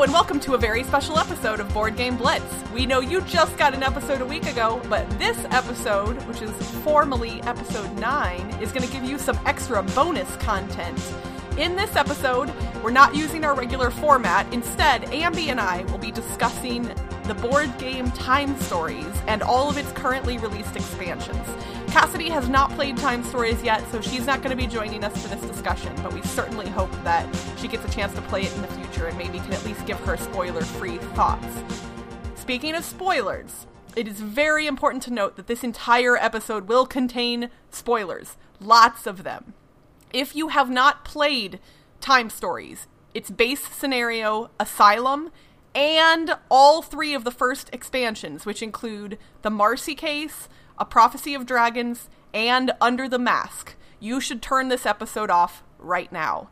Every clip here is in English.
And welcome to a very special episode of Board Game Blitz. We know you just got an episode a week ago, but this episode, which is formally episode 9, is going to give you some extra bonus content. In this episode, we're not using our regular format. Instead, Ambi and I will be discussing the board game Time Stories and all of its currently released expansions. Cassidy has not played Time Stories yet, so she's not going to be joining us for this discussion, but we certainly hope that she gets a chance to play it in the future and maybe can at least give her spoiler free thoughts. Speaking of spoilers, it is very important to note that this entire episode will contain spoilers, lots of them. If you have not played Time Stories, its base scenario, Asylum, and all three of the first expansions, which include the Marcy case, A Prophecy of Dragons, and Under the Mask, you should turn this episode off right now.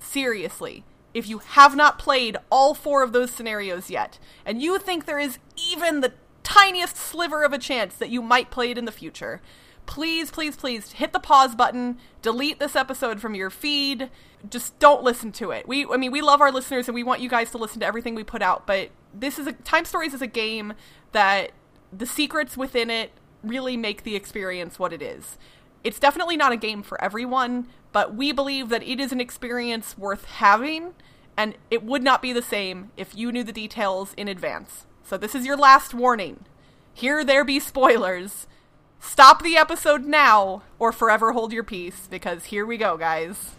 Seriously, if you have not played all four of those scenarios yet, and you think there is even the tiniest sliver of a chance that you might play it in the future, please, please, please hit the pause button, delete this episode from your feed. Just don't listen to it. We, I mean, we love our listeners and we want you guys to listen to everything we put out, but this is a Time Stories is a game that the secrets within it really make the experience what it is. It's definitely not a game for everyone, but we believe that it is an experience worth having, and it would not be the same if you knew the details in advance. So this is your last warning. Here there be spoilers. Stop the episode now or forever hold your peace because here we go, guys.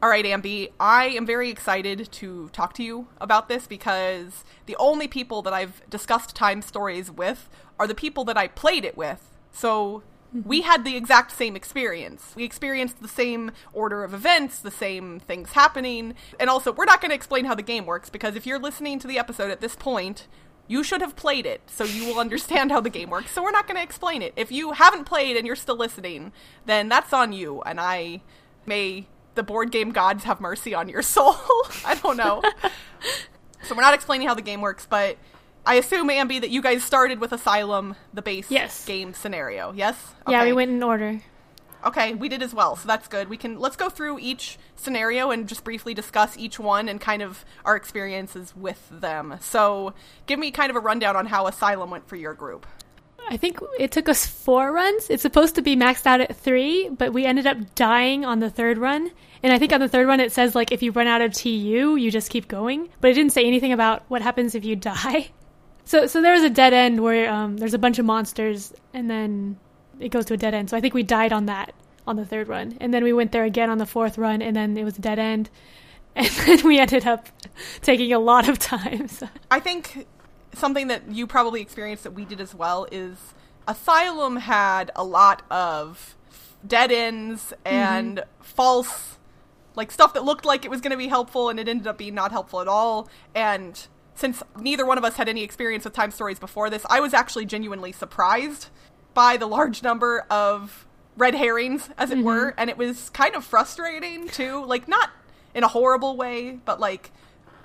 All right, Ambi, I am very excited to talk to you about this because the only people that I've discussed time stories with are the people that I played it with. So we mm-hmm. had the exact same experience. We experienced the same order of events, the same things happening. And also, we're not going to explain how the game works because if you're listening to the episode at this point, you should have played it so you will understand how the game works. So we're not going to explain it. If you haven't played and you're still listening, then that's on you. And I may the board game gods have mercy on your soul. I don't know. so we're not explaining how the game works, but I assume Ambi that you guys started with Asylum, the base Yes. game scenario. Yes. Yeah, we went in order. Okay, we did as well, so that's good. We can let's go through each scenario and just briefly discuss each one and kind of our experiences with them. So, give me kind of a rundown on how Asylum went for your group. I think it took us four runs. It's supposed to be maxed out at three, but we ended up dying on the third run. And I think on the third run it says like if you run out of TU, you just keep going. But it didn't say anything about what happens if you die. So so there was a dead end where um, there's a bunch of monsters, and then it goes to a dead end. So I think we died on that on the third run, and then we went there again on the fourth run, and then it was a dead end, and then we ended up taking a lot of time. So. I think something that you probably experienced that we did as well is Asylum had a lot of dead ends mm-hmm. and false like stuff that looked like it was going to be helpful and it ended up being not helpful at all. And since neither one of us had any experience with time stories before this, I was actually genuinely surprised by the large number of red herrings, as it mm-hmm. were, and it was kind of frustrating too. Like, not in a horrible way, but like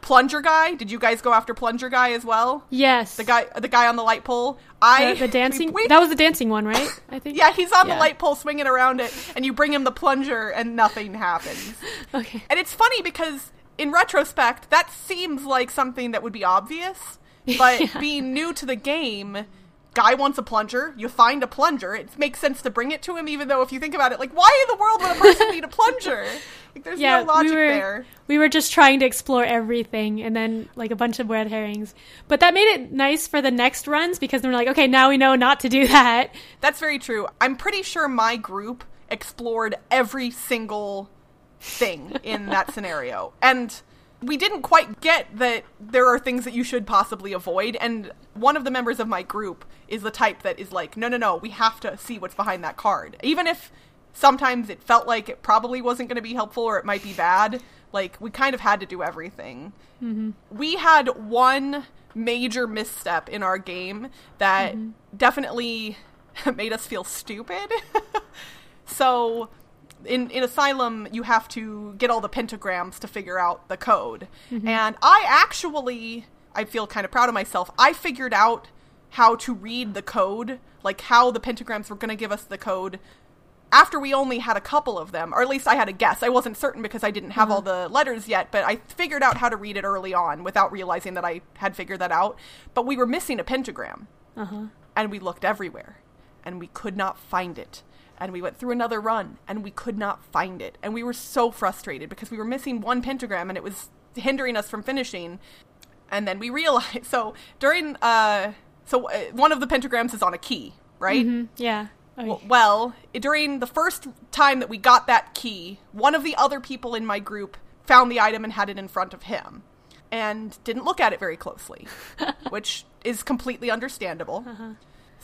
Plunger Guy. Did you guys go after Plunger Guy as well? Yes, The guy, the guy on the light pole. I the, the dancing. we- that was the dancing one, right? I think. yeah, he's on the light pole swinging around it, and you bring him the plunger, and nothing happens. Okay. And it's funny because in retrospect, that seems like something that would be obvious, but Yeah. being new to the game, guy wants a plunger, you find a plunger, it makes sense to bring it to him, even though if you think about it, like, why in the world would a person need a plunger? Like, there's Yeah, no logic we were there. we were just trying to explore everything, and then like a bunch of red herrings. But that made it nice for the next runs because they're like, okay, now we know not to do that. That's very true. I'm pretty sure my group explored every single thing in that scenario. And we didn't quite get that there are things that you should possibly avoid. And one of the members of my group is the type that is like, no, no, no, we have to see what's behind that card. Even if sometimes it felt like it probably wasn't going to be helpful or it might be bad, like, we kind of had to do everything. Mm-hmm. We had one major misstep in our game that mm-hmm. definitely made us feel stupid. so in in Asylum you have to get all the pentagrams to figure out the code. And I actually I feel kind of proud of myself. I figured out how to read the code, like how the pentagrams were going to give us the code after we only had a couple of them, or at least I had a guess. I wasn't certain because I didn't have all the letters yet, but I figured out how to read it early on without realizing that I had figured that out. But we were missing a pentagram. Uh-huh. And we looked everywhere and we could not find it. And we went through another run and we could not find it. And we were so frustrated because we were missing one pentagram and it was hindering us from finishing. And then we realized so during uh so uh, one of the pentagrams is on a key, right? Mhm. Yeah. Oh, W- Well, during the first time that we got that key, one of the other people in my group found the item and had it in front of him and didn't look at it very closely, which is completely understandable.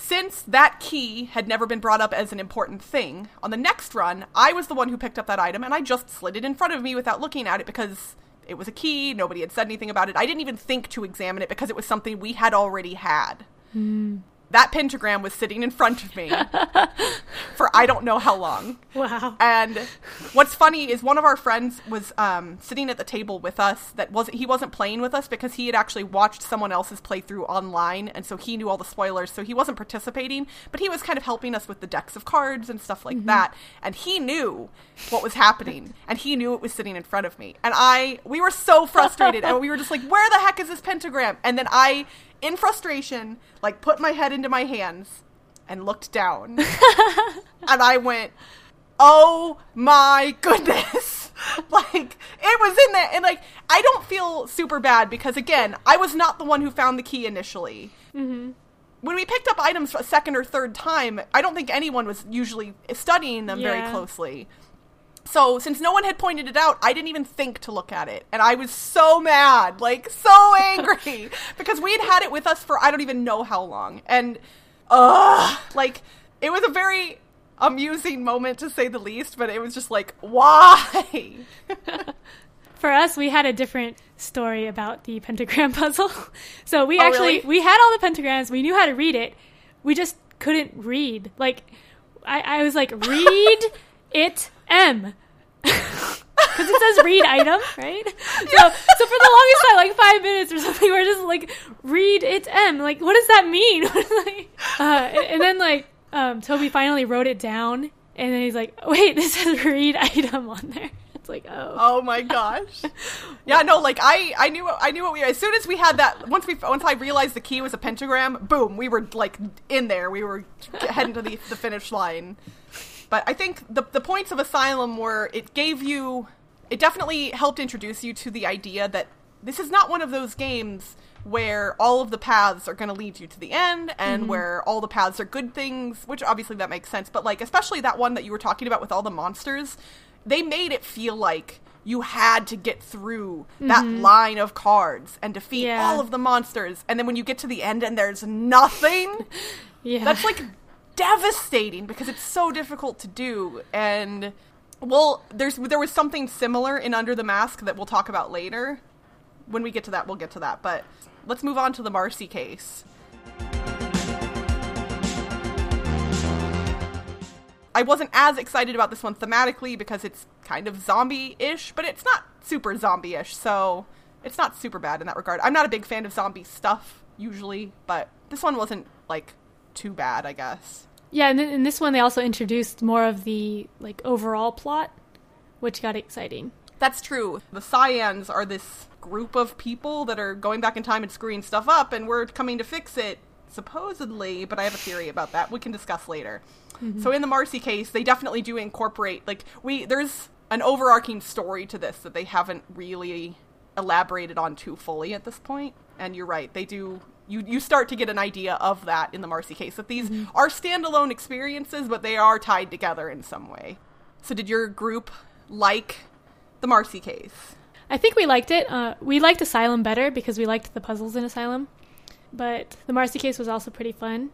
Since that key had never been brought up as an important thing, on the next run, I was the one who picked up that item and I just slid it in front of me without looking at it because it was a key, nobody had said anything about it. I didn't even think to examine it because it was something we had already had. Hmm. That pentagram was sitting in front of me for I don't know how long. wow. And what's funny is one of our friends was um, sitting at the table with us. That wasn't he wasn't playing with us because he had actually watched someone else's playthrough online, and so he knew all the spoilers. So he wasn't participating, but he was kind of helping us with the decks of cards and stuff like that. And he knew what was happening, and he knew it was sitting in front of me. And I, we were so frustrated, and we were just like, "Where the heck is this pentagram?" And then I, in frustration, like put my head into my hands and looked down and I went, "Oh my goodness!" like it was in there, and like I don't feel super bad because again, I was not the one who found the key initially. Mm-hmm. When we picked up items for a second or third time, I don't think anyone was usually studying them very closely. So, since no one had pointed it out, I didn't even think to look at it. And I was so mad, like so angry, because we'd had it with us for I don't even know how long. And, ugh, like, it was a very amusing moment to say the least, but it was just like, why? For us, we had a different story about the pentagram puzzle. So we Oh, actually really? we had all the pentagrams. We knew how to read it. We just couldn't read. Like I, I was like, read it M. Because it says read item, right? So, so for the longest time, like five minutes or something, we're just like, read it M. Like, what does that mean? Uh, and, then like, um, Toby finally wrote it down, and then he's like, wait, this says read item on there. It's like, oh. Oh my gosh. Yeah, no, like I, I knew, I knew what we. As soon as we had that, once we, once I realized the key was a pentagram, boom, we were like in there. We were heading to the the finish line. But I think the the points of Asylum were it gave you, it definitely helped introduce you to the idea that this is not one of those games where all of the paths are going to lead you to the end and mm-hmm. where all the paths are good things, which obviously that makes sense. But like, especially that one that you were talking about with all the monsters, they made it feel like you had to get through that mm-hmm. line of cards and defeat Yeah. all of the monsters. And then when you get to the end and there's nothing, Yeah. that's like devastating because it's so difficult to do. And well, there's there was something similar in Under the Mask that we'll talk about later. When we get to that, we'll get to that. But let's move on to the Marcy case. I wasn't as excited about this one thematically because it's kind of zombie-ish, but it's not super zombie-ish, so it's not super bad in that regard. I'm not a big fan of zombie stuff usually, but this one wasn't like too bad, I guess. Yeah, and in this one they also introduced more of the like overall plot, which got exciting. That's true. The Cyans are this group of people that are going back in time and screwing stuff up, and we're coming to fix it, supposedly, but I have a theory about that. We can discuss later. Mm-hmm. So in the Marcy case, they definitely do incorporate like we there's an overarching story to this that they haven't really elaborated on too fully at this point. And you're right, they do you you start to get an idea of that in the Marcy case that these are standalone experiences, but they are tied together in some way. So did your group like the Marcy case? I think we liked it. Uh, we liked Asylum better because we liked the puzzles in Asylum, but the Marcy case was also pretty fun.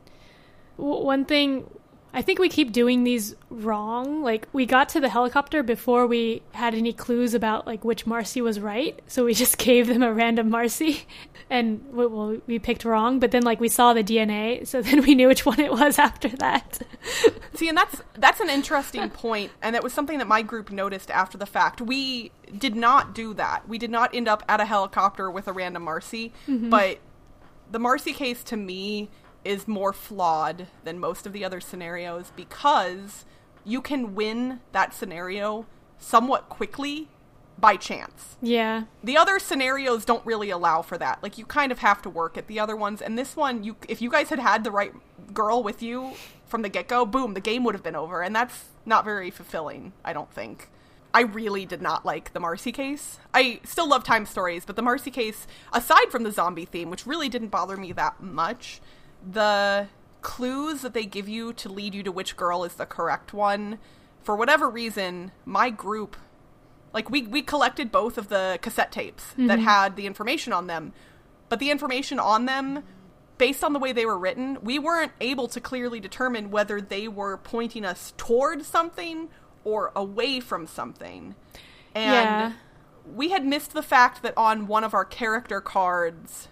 W- one thing, I think we keep doing these wrong. Like we got to the helicopter before we had any clues about like which Marcy was right, so we just gave them a random Marcy, and we, well, we picked wrong. But then like we saw the DNA, so then we knew which one it was after that. See, and that's that's an interesting point, and it was something that my group noticed after the fact. We did not do that. We did not end up at a helicopter with a random Marcy, mm-hmm. but the Marcy case to me is more flawed than most of the other scenarios because you can win that scenario somewhat quickly by chance. Yeah. The other scenarios don't really allow for that. Like you kind of have to work at the other ones and this one you if you guys had had the right girl with you from the get-go, boom, the game would have been over and that's not very fulfilling, I don't think. I really did not like the Marcy case. I still love time stories, but the Marcy case, aside from the zombie theme, which really didn't bother me that much, the clues that they give you to lead you to which girl is the correct one, for whatever reason, my group like we we collected both of the cassette tapes mm-hmm. that had the information on them, but the information on them based on the way they were written, we weren't able to clearly determine whether they were pointing us toward something or away from something. And yeah. we had missed the fact that on one of our character cards,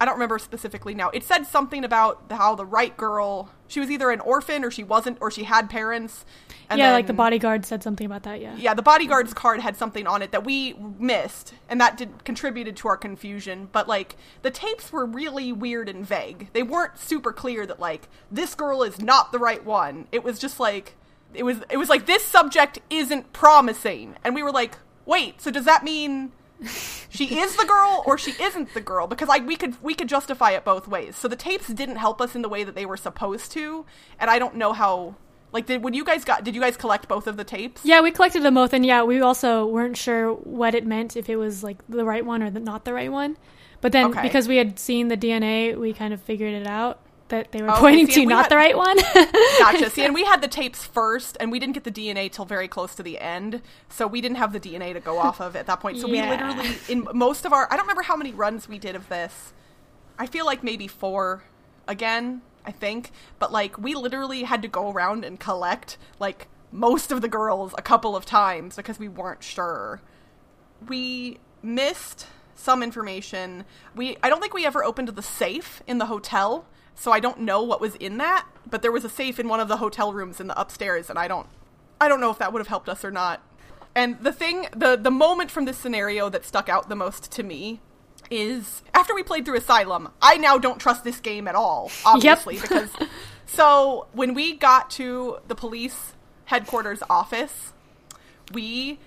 I don't remember specifically now, it said something about how the right girl, she was either an orphan or she wasn't, or she had parents. yeah, then, like the bodyguard said something about that, yeah. Yeah, the bodyguard's card had something on it that we missed, and that did contributed to our confusion. But like the tapes were really weird and vague. They weren't super clear that like this girl is not the right one. It was just like it was it was like this subject isn't promising and we were like wait so does that mean she is the girl or she isn't the girl because like we could we could justify it both ways. So the tapes didn't help us in the way that they were supposed to and i don't know how like did when you guys got did you guys collect both of the tapes? Yeah we collected them both and yeah we also weren't sure what it meant if it was like the right one or the, not the right one. But then okay. because we had seen the dna we kind of figured it out that they were oh, pointing see, to, not had, the right one. gotcha. See, and we had the tapes first, and we didn't get the DNA till very close to the end, so we didn't have the DNA to go off of at that point. So yeah. we literally, in most of our, I don't remember how many runs we did of this. I feel like maybe four again, I think, but like we literally had to go around and collect like most of the girls a couple of times because we weren't sure. We missed some information. We I don't think we ever opened the safe in the hotel so I don't know what was in that, but there was a safe in one of the hotel rooms in the upstairs and I don't I don't know if that would have helped us or not. And the thing the the moment from this scenario that stuck out the most to me is after we played through Asylum, I now don't trust this game at all, obviously, yep. because so when we got to the police headquarters office, we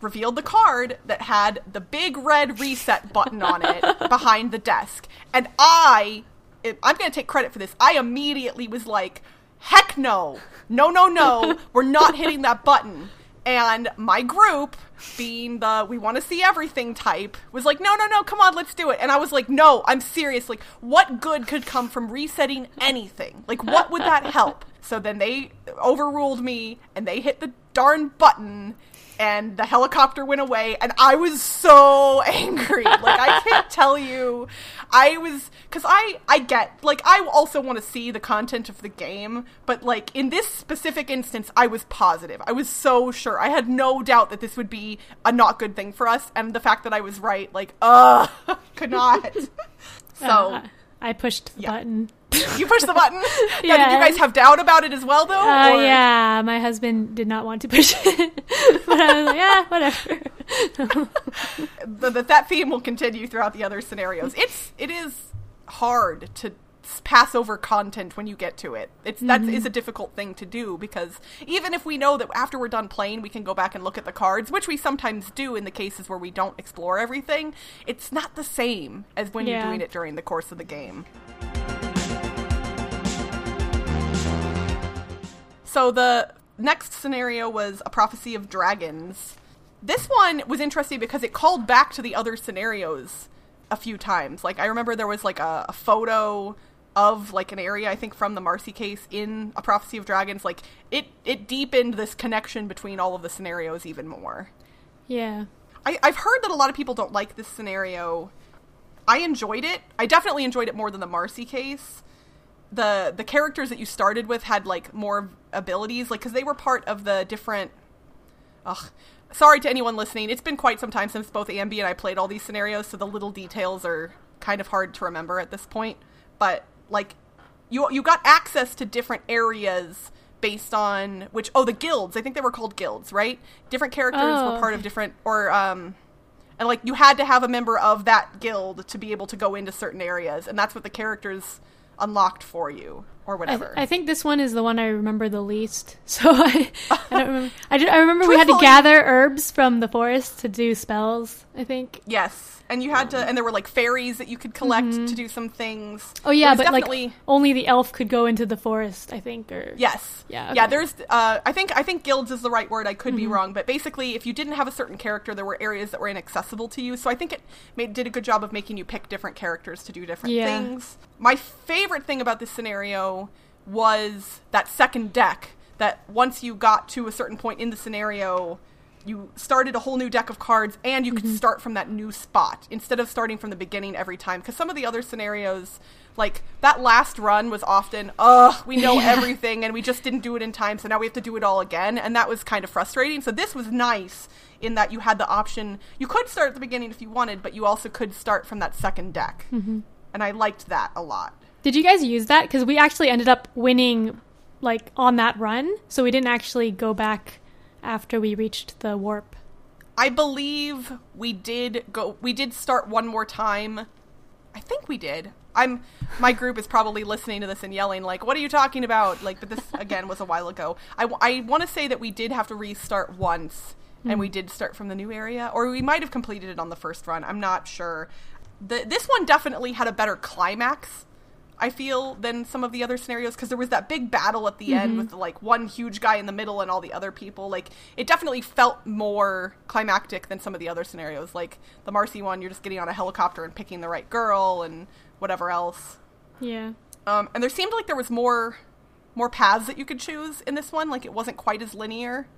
revealed the card that had the big red reset button on it behind the desk. And I I'm going to take credit for this. I immediately was like, heck no. No, no, no. We're not hitting that button. And my group, being the we want to see everything type, was like, no, no, no, come on, let's do it. And I was like, no, I'm serious. Like, what good could come from resetting anything? Like, what would that help? So then they overruled me and they hit the darn button and the helicopter went away and i was so angry. Like i can't tell you. I was because i i get like i also want to see the content of the game but like in this specific instance i was positive. I was so sure. I had no doubt that this would be a not good thing for us and the fact that i was right like uh could not. So uh, i pushed the yeah. button you pushed the button. yeah. Did you guys have doubt about it as well, though? Uh, yeah, my husband did not want to push it, but I was like, yeah, whatever. the, the, that theme will continue throughout the other scenarios. It's it is hard to pass over content when you get to it. It's mm-hmm. that is a difficult thing to do because even if we know that after we're done playing we can go back and look at the cards, which we sometimes do in the cases where we don't explore everything, it's not the same as when yeah. you're doing it during the course of the game. So the next scenario was a prophecy of dragons. This one was interesting because it called back to the other scenarios a few times. Like I remember there was like a, a photo of like an area I think from the Marcy case in a prophecy of dragons. Like it it deepened this connection between all of the scenarios even more. Yeah. I, I've heard that a lot of people don't like this scenario. I enjoyed it. I definitely enjoyed it more than the Marcy case the the characters that you started with had like more abilities like because they were part of the different ugh sorry to anyone listening it's been quite some time since both ambi and i played all these scenarios so the little details are kind of hard to remember at this point but like you you got access to different areas based on which oh the guilds i think they were called guilds right different characters oh. were part of different or um and like you had to have a member of that guild to be able to go into certain areas and that's what the characters unlocked for you. Or I, whatever. I think this one is the one I remember the least. So I, I don't remember. I, I remember we had to gather herbs from the forest to do spells. I think. yes, and you had to, and there were like fairies that you could collect to do some things. Oh yeah, but definitely- like only the elf could go into the forest. I think. Or Yes. Yeah, Yeah. There's. Uh, I think. I think guilds is the right word. I could Mm-hmm. be wrong, but basically, if you didn't have a certain character, there were areas that were inaccessible to you. So I think it made did a good job of making you pick different characters to do different Yeah. things. My favorite thing about this scenario was that second deck. That once you got to a certain point in the scenario. You started a whole new deck of cards, and you Mm-hmm. could start from that new spot instead of starting from the beginning every time. Because some of the other scenarios, like that last run, was often, ugh, we know Yeah. everything and we just didn't do it in time, so now we have to do it all again, and that was kind of frustrating. So this was nice in that you had the option. You could start at the beginning if you wanted, but you also could start from that second deck, mm-hmm. and I liked that a lot. Did you guys use that? Because we actually ended up winning, like on that run. So we didn't actually go back after we reached the warp. I believe we did go. We did start one more time. I think we did. I'm. My group is probably listening to this and yelling like, "What are you talking about?" Like, but this again was a while ago. I, I want to say that we did have to restart once, and hmm. we did start from the new area, or we might have completed it on the first run. I'm not sure. The, this one definitely had a better climax. I feel than some of the other scenarios because there was that big battle at the end with like one huge guy in the middle and all the other people. Like it definitely felt more climactic than some of the other scenarios. Like the Marcy one, you're just getting on a helicopter and picking the right girl and whatever else. Yeah. Um, and there seemed like there was more more paths that you could choose in this one. Like it wasn't quite as linear.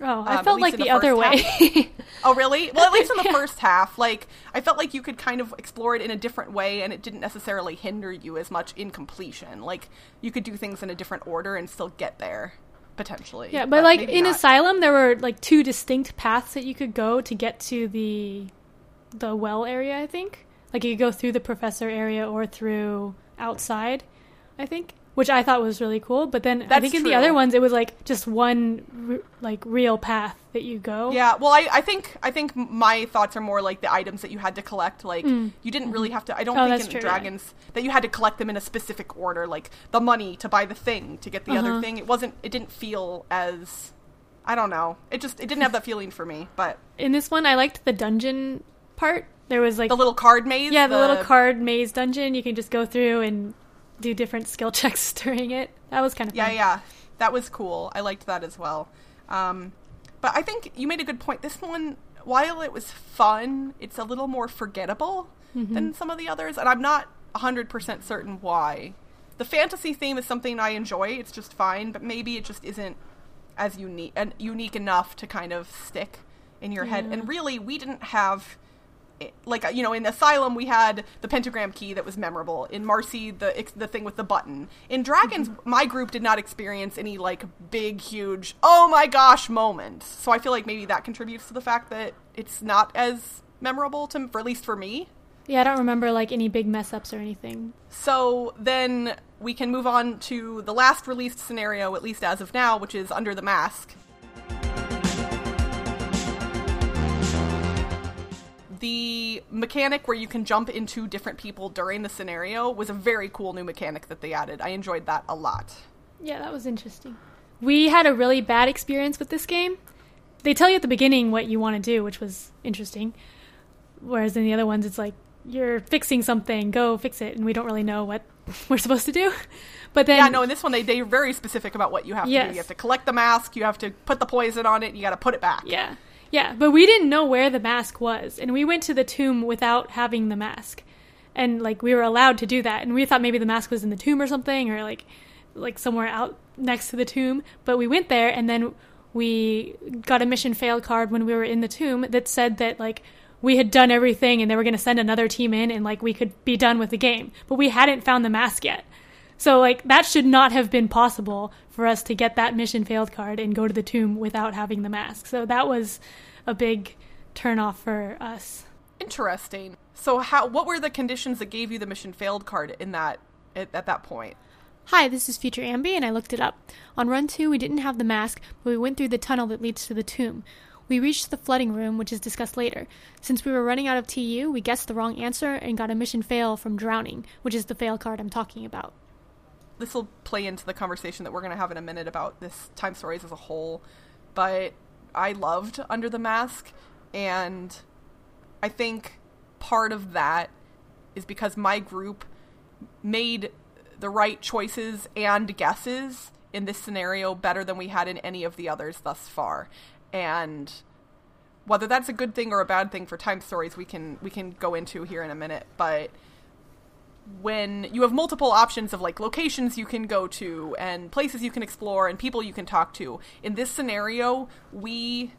Oh, Um, I at felt like the, the other way. Oh, really? Well, at least in the Yeah. first half, like I felt like you could kind of explore it in a different way, and it didn't necessarily hinder you as much in completion. Like you could do things in a different order and still get there potentially. yeah, but like in not. Asylum, there were like two distinct paths that you could go to get to the the well area. I think like you could go through the professor area or through outside. I think, which I thought was really cool. But then I That's think in the other ones, it was like just one like real path that you go. Yeah, well, I, I think I think my thoughts are more like the items that you had to collect. Like you didn't really have to. I don't Oh, think that's in true, yeah. Dragons that you had to collect them in a specific order, like the money to buy the thing to get the Uh-huh. other thing. It wasn't. It didn't feel as. I don't know. It just it didn't have that feeling for me. But In this one, I liked the dungeon part. There was like the little card maze. yeah, the, little card maze dungeon. You can just go through and do different skill checks during it. That was kind of Yeah, fun. yeah, that was cool. I liked that as well. Um, but I think you made a good point. This one, while it was fun, it's a little more forgettable Mm-hmm. than some of the others, and I'm not 100% certain why. The fantasy theme is something I enjoy. It's just fine, but maybe it just isn't as unique and unique enough to kind of stick in your head. And really, we didn't have like you know in asylum we had the pentagram key that was memorable. In marcy the the thing with the button. In dragons mm-hmm. my group did not experience any like big huge oh my gosh moments. So i feel like maybe that contributes to the fact that it's not as memorable to for at least for me. Yeah, I don't remember like any big mess ups or anything. so then we can move on to the last released scenario at least as of now which is under the mask the mechanic where you can jump into different people during the scenario was a very cool new mechanic that they added. I enjoyed that a lot. Yeah, that was interesting. We had a really bad experience with this game. They tell you at the beginning what you want to do, which was interesting. Whereas in the other ones, it's like you're fixing something, go fix it, and we don't really know what we're supposed to do. But then, yeah, no, in this one they they're very specific about what you have to Yes. do. You have to collect the mask, you have to put the poison on it, you got to put it back. Yeah. Yeah, but we didn't know where the mask was, and we went to the tomb without having the mask. And like we were allowed to do that, and we thought maybe the mask was in the tomb or something or like like somewhere out next to the tomb, but we went there and then we got a mission fail card when we were in the tomb that said that like we had done everything and they were going to send another team in and like we could be done with the game, but we hadn't found the mask yet. So like that should not have been possible for us to get that mission failed card and go to the tomb without having the mask. So that was a big turnoff for us. Interesting. So how what were the conditions that gave you the mission failed card in that at, at that point? Hi, this is Future Ambi, and I looked it up. On run two, we didn't have the mask, but we went through the tunnel that leads to the tomb. We reached the flooding room, which is discussed later. Since we were running out of TU, we guessed the wrong answer and got a mission fail from drowning, which is the fail card I'm talking about. This will play into the conversation that we're going to have in a minute about this time stories as a whole. But I loved Under the Mask, and I think part of that is because my group made the right choices and guesses in this scenario better than we had in any of the others thus far. And whether that's a good thing or a bad thing for time stories we can we can go into here in a minute, but when you have multiple options of like locations you can go to and places you can explore and people you can talk to. In this scenario, we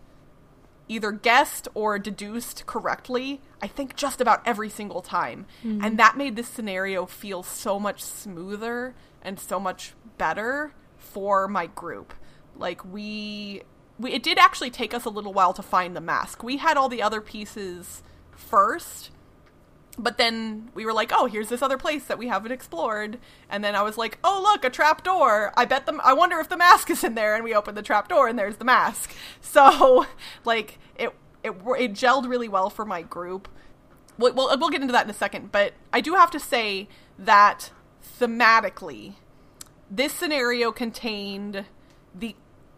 either guessed or deduced correctly, I think just about every single time. Mm-hmm. And that made this scenario feel so much smoother and so much better for my group. Like we we it did actually take us a little while to find the mask. We had all the other pieces first. But then we were like, "Oh, here's this other place that we haven't explored." And then I was like, "Oh, look, a trap door. I bet them I wonder if the mask is in there." And we opened the trap door and there's the mask. So, like it it it gelled really well for my group. We'll, we'll, we'll get into that in a second, but I do have to say that thematically this scenario contained the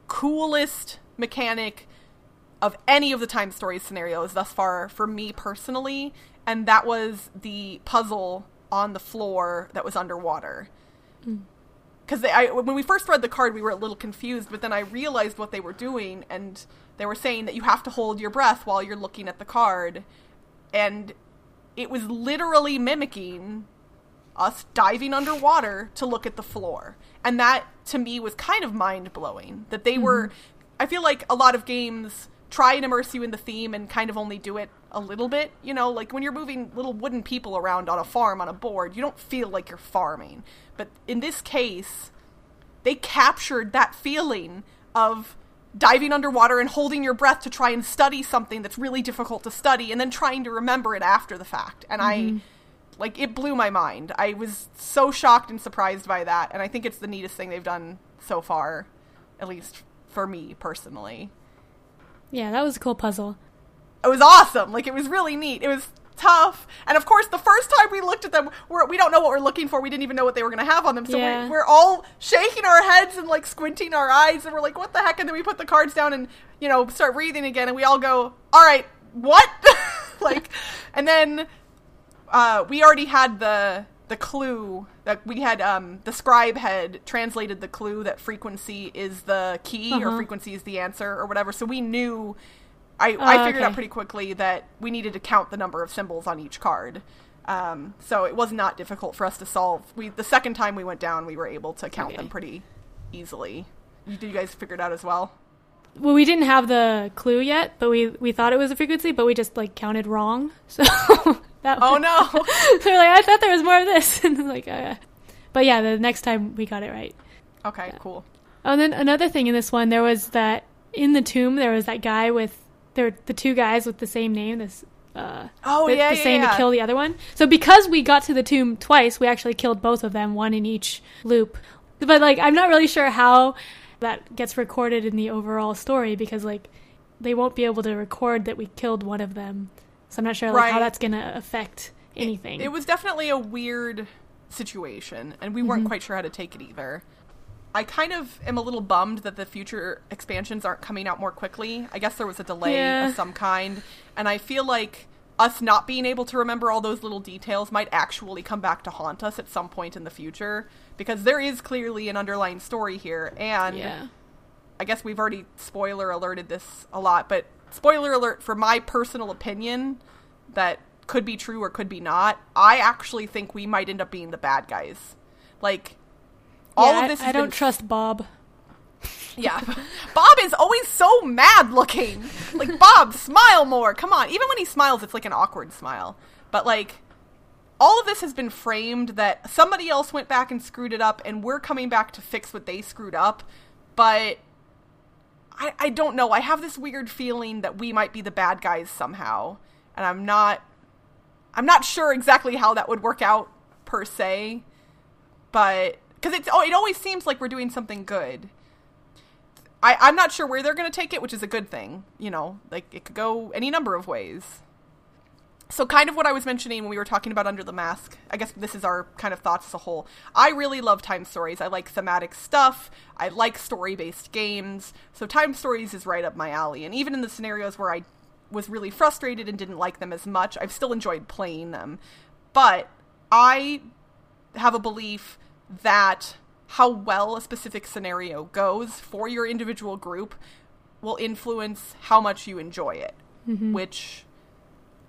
coolest mechanic of any of the time stories scenarios thus far for me personally, and that was the puzzle on the floor that was underwater. Because mm. when we first read the card, we were a little confused, but then I realized what they were doing, and they were saying that you have to hold your breath while you're looking at the card, and it was literally mimicking us diving underwater to look at the floor. And that to me was kind of mind blowing that they mm-hmm. were I feel like a lot of games try and immerse you in the theme and kind of only do it a little bit. You know, like when you're moving little wooden people around on a farm on a board, you don't feel like you're farming. But in this case, they captured that feeling of diving underwater and holding your breath to try and study something that's really difficult to study and then trying to remember it after the fact. And mm-hmm. I like it blew my mind. I was so shocked and surprised by that, and I think it's the neatest thing they've done so far, at least for me personally. Yeah, that was a cool puzzle. It was awesome. Like it was really neat. It was tough. And of course, the first time we looked at them, we're, we don't know what we're looking for. We didn't even know what they were going to have on them. So yeah. we're, we're, all shaking our heads and like squinting our eyes, and we're like, "What the heck?" And then we put the cards down and you know start breathing again, and we all go, "All right, what?" like, and then uh, we already had the the clue that we had um, the scribe had translated the clue that frequency is the key uh-huh. or frequency is the answer or whatever. So we knew. I, uh, I figured okay. out pretty quickly that we needed to count the number of symbols on each card. Um, so it was not difficult for us to solve. We the second time we went down, we were able to count okay. them pretty easily. Did you guys figure it out as well? well, we didn't have the clue yet, but we we thought it was a frequency, but we just like counted wrong. So that oh no, they're like I thought there was more of this, and like, uh, but yeah, the next time we got it right. Okay, yeah. cool. Oh, and then another thing in this one, there was that in the tomb there was that guy with there the two guys with the same name. This uh, oh the, yeah, the yeah, saying yeah. to kill the other one. So because we got to the tomb twice, we actually killed both of them, one in each loop. But like, I'm not really sure how that gets recorded in the overall story because like they won't be able to record that we killed one of them. So I'm not sure like, right. how that's going to affect anything. It, it, was definitely a weird situation, and we weren't mm-hmm. quite sure how to take it either. I kind of am a little bummed that the future expansions aren't coming out more quickly. I guess there was a delay yeah. of some kind, and I feel like us not being able to remember all those little details might actually come back to haunt us at some point in the future because there is clearly an underlying story here and yeah. I guess we've already spoiler alerted this a lot, but spoiler alert for my personal opinion that could be true or could be not. I actually think we might end up being the bad guys. Like all yeah, of this I, I don't trust Bob. Yeah. Bob is always so mad looking. Like Bob, smile more. Come on. Even when he smiles it's like an awkward smile. But like all of this has been framed that somebody else went back and screwed it up and we're coming back to fix what they screwed up but I, I don't know. I have this weird feeling that we might be the bad guys somehow and i'm not i'm not sure exactly how that would work out per se but because it's oh it always seems like we're doing something good. I, i'm not sure where they're going to take it which is a good thing you know? Like it could go any number of ways so kind of what I was mentioning when we were talking about Under the Mask. I guess this is our kind of thoughts as a whole. I really love time stories. I like thematic stuff. I like story-based games. So time stories is right up my alley. And even in the scenarios where I was really frustrated and didn't like them as much, I've still enjoyed playing them. But I have a belief that how well a specific scenario goes for your individual group will influence how much you enjoy it, Mm-hmm. which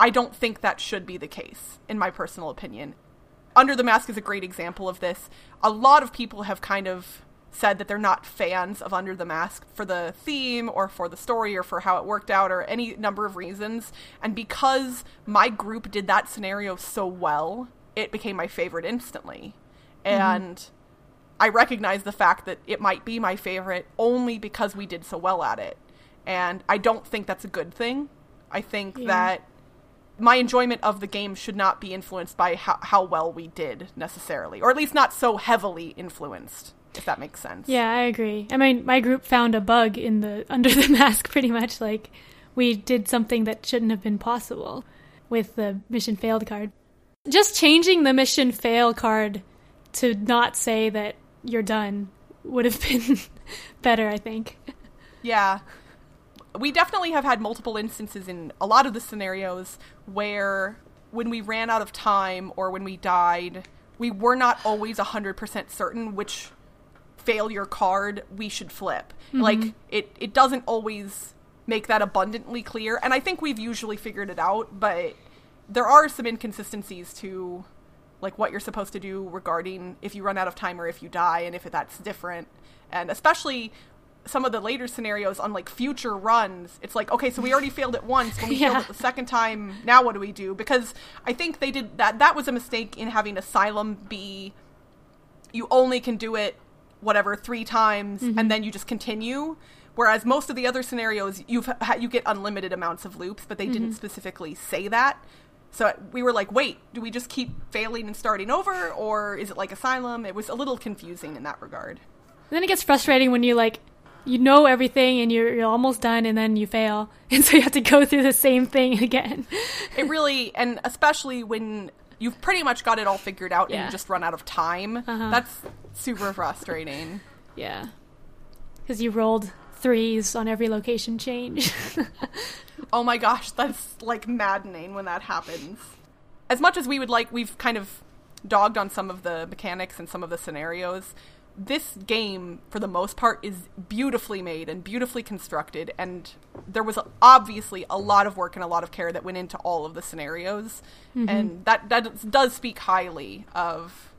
I don't think that should be the case, in my personal opinion. Under the Mask is a great example of this. A lot of people have kind of said that they're not fans of Under the Mask for the theme or for the story or for how it worked out or any number of reasons. And because my group did that scenario so well, it became my favorite instantly. Mm-hmm. And I recognize the fact that it might be my favorite only because we did so well at it. And I don't think that's a good thing. I think Yeah. that my enjoyment of the game should not be influenced by how, how well we did necessarily, or at least not so heavily influenced, if that makes sense. Yeah, I agree. I mean, my group found a bug in the under the mask pretty much like we did something that shouldn't have been possible with the mission failed card. Just changing the mission fail card to not say that you're done would have been better, I think. Yeah. We definitely have had multiple instances in a lot of the scenarios where when we ran out of time or when we died, we were not always 100% certain which failure card we should flip. Mm-hmm. Like it it doesn't always make that abundantly clear and I think we've usually figured it out, but there are some inconsistencies to like what you're supposed to do regarding if you run out of time or if you die and if that's different and especially some of the later scenarios on like future runs it's like okay so we already failed it once when we failed Yeah. it the second time. Now what do we do? Because i think they did that that was a mistake in having asylum be you only can do it whatever three times and mm-hmm. then you just continue. Whereas most of the other scenarios you've you get unlimited amounts of loops but they didn't mm-hmm. specifically say that. So we were like wait do we just keep failing and starting over or is it like asylum? It was a little confusing in that regard. And then it gets frustrating when you like you know everything and you're you're almost done and then you fail. And so you have to go through the same thing again. it really and especially when you've pretty much got it all figured out and you just run out of time Uh-huh. that's super frustrating Yeah. Cuz you rolled threes on every location change. Oh my gosh, that's like maddening when that happens. As much as we would like, we've kind of dogged on some of the mechanics and some of the scenarios. This game, for the most part, is beautifully made and beautifully constructed, and there was obviously a lot of work and a lot of care that went into all of the scenarios, mm-hmm. and that that does speak highly of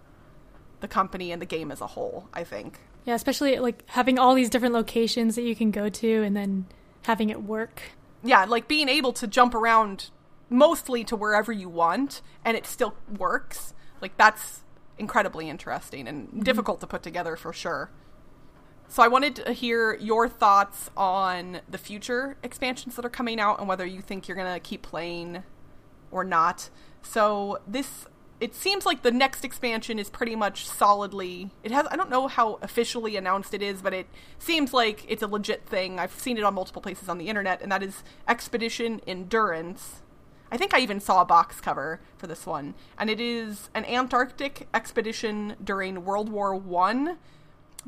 the company and the game as a whole. I think. yeah, especially like having all these different locations that you can go to and then having it work. yeah, like being able to jump around mostly to wherever you want and it still works. Like that's incredibly interesting and mm-hmm. difficult to put together for sure. So I wanted to hear your thoughts on the future expansions that are coming out and whether you think you're going to keep playing or not. So this it seems like the next expansion is pretty much solidly it has I don't know how officially announced it is, but it seems like it's a legit thing. I've seen it on multiple places on the internet and that is Expedition Endurance. I think I even saw a box cover for this one, and it is an Antarctic expedition during World War One,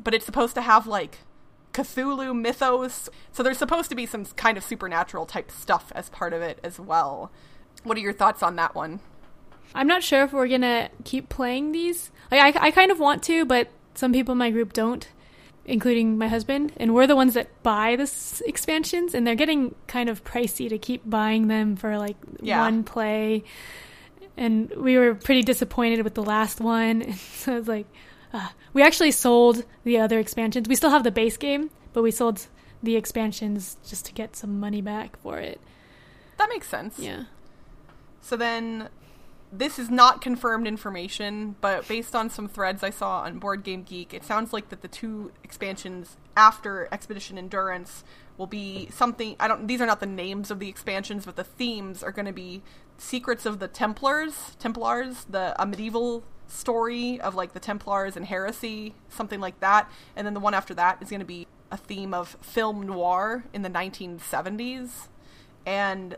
but it's supposed to have like Cthulhu mythos. So there's supposed to be some kind of supernatural type stuff as part of it as well. What are your thoughts on that one? I'm not sure if we're gonna keep playing these. Like, I, I kind of want to, but some people in my group don't, including my husband. And we're the ones that buy this expansions, and they're getting kind of pricey to keep buying them for like Yeah. one play. And we were pretty disappointed with the last one. so I was like, uh, we actually sold the other expansions. We still have the base game, but we sold the expansions just to get some money back for it. That makes sense. Yeah. So then, this is not confirmed information, but based on some threads I saw on Board Game Geek, it sounds like that the two expansions after Expedition Endurance will be something. I don't. These are not the names of the expansions, but the themes are going to be Secrets of the Templars, Templars, the a medieval story of like the Templars and heresy, something like that. And then the one after that is going to be a theme of film noir in the 1970s. And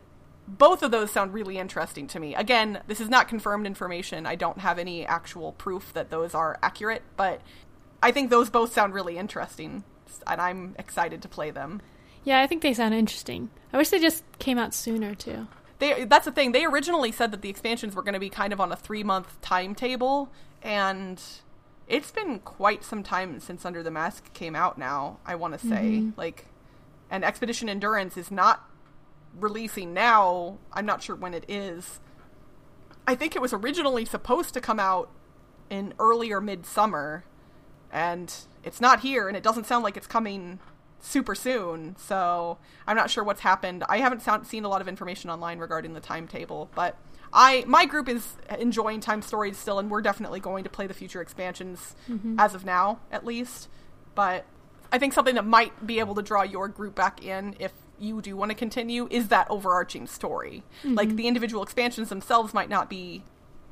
both of those sound really interesting to me. Again, this is not confirmed information. I don't have any actual proof that those are accurate, but I think those both sound really interesting, and I'm excited to play them. Yeah, I think they sound interesting. I wish they just came out sooner too. They that's the thing. They originally said that the expansions were going to be kind of on a 3-month timetable and it's been quite some time since Under the Mask came out now, I want to say. Mm-hmm. Like and Expedition Endurance is not releasing now. I'm not sure when it is. I think it was originally supposed to come out in earlier midsummer and it's not here and it doesn't sound like it's coming super soon. So I'm not sure what's happened. I haven't sound, seen a lot of information online regarding the timetable, but I my group is enjoying Time Stories still, and we're definitely going to play the future expansions mm-hmm. as of now, at least. But I think something that might be able to draw your group back in if you do want to continue is that overarching story. Mm-hmm. Like the individual expansions themselves might not be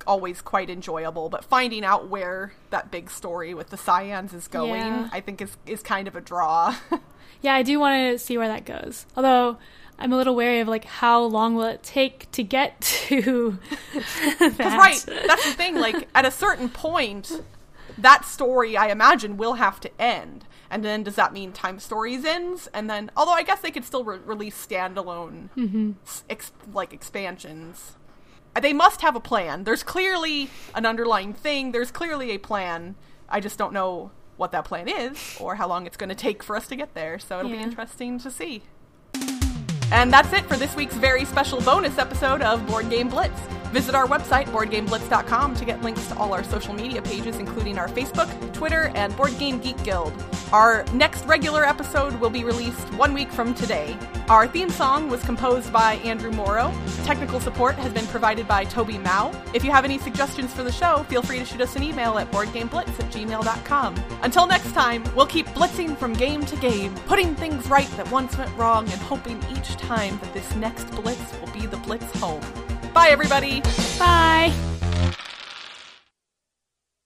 always quite enjoyable, but finding out where that big story with the Cyans is going, yeah. I think is is kind of a draw. yeah, I do want to see where that goes. Although I'm a little wary of like how long will it take to get to that. right, that's the thing. Like at a certain point, that story I imagine will have to end. And then does that mean Time Stories ends? And then, although I guess they could still re- release standalone mm-hmm. ex- like expansions. They must have a plan. There's clearly an underlying thing. There's clearly a plan. I just don't know what that plan is or how long it's going to take for us to get there. So it'll yeah. be interesting to see. And that's it for this week's very special bonus episode of Board Game Blitz. Visit our website, boardgameblitz.com, to get links to all our social media pages, including our Facebook, Twitter, and Board Game Geek Guild. Our next regular episode will be released one week from today. Our theme song was composed by Andrew Morrow. Technical support has been provided by Toby Mao. If you have any suggestions for the show, feel free to shoot us an email at boardgameblitz at gmail.com. Until next time, we'll keep blitzing from game to game, putting things right that once went wrong, and hoping each time that this next blitz will be the blitz home. Bye, everybody. Bye.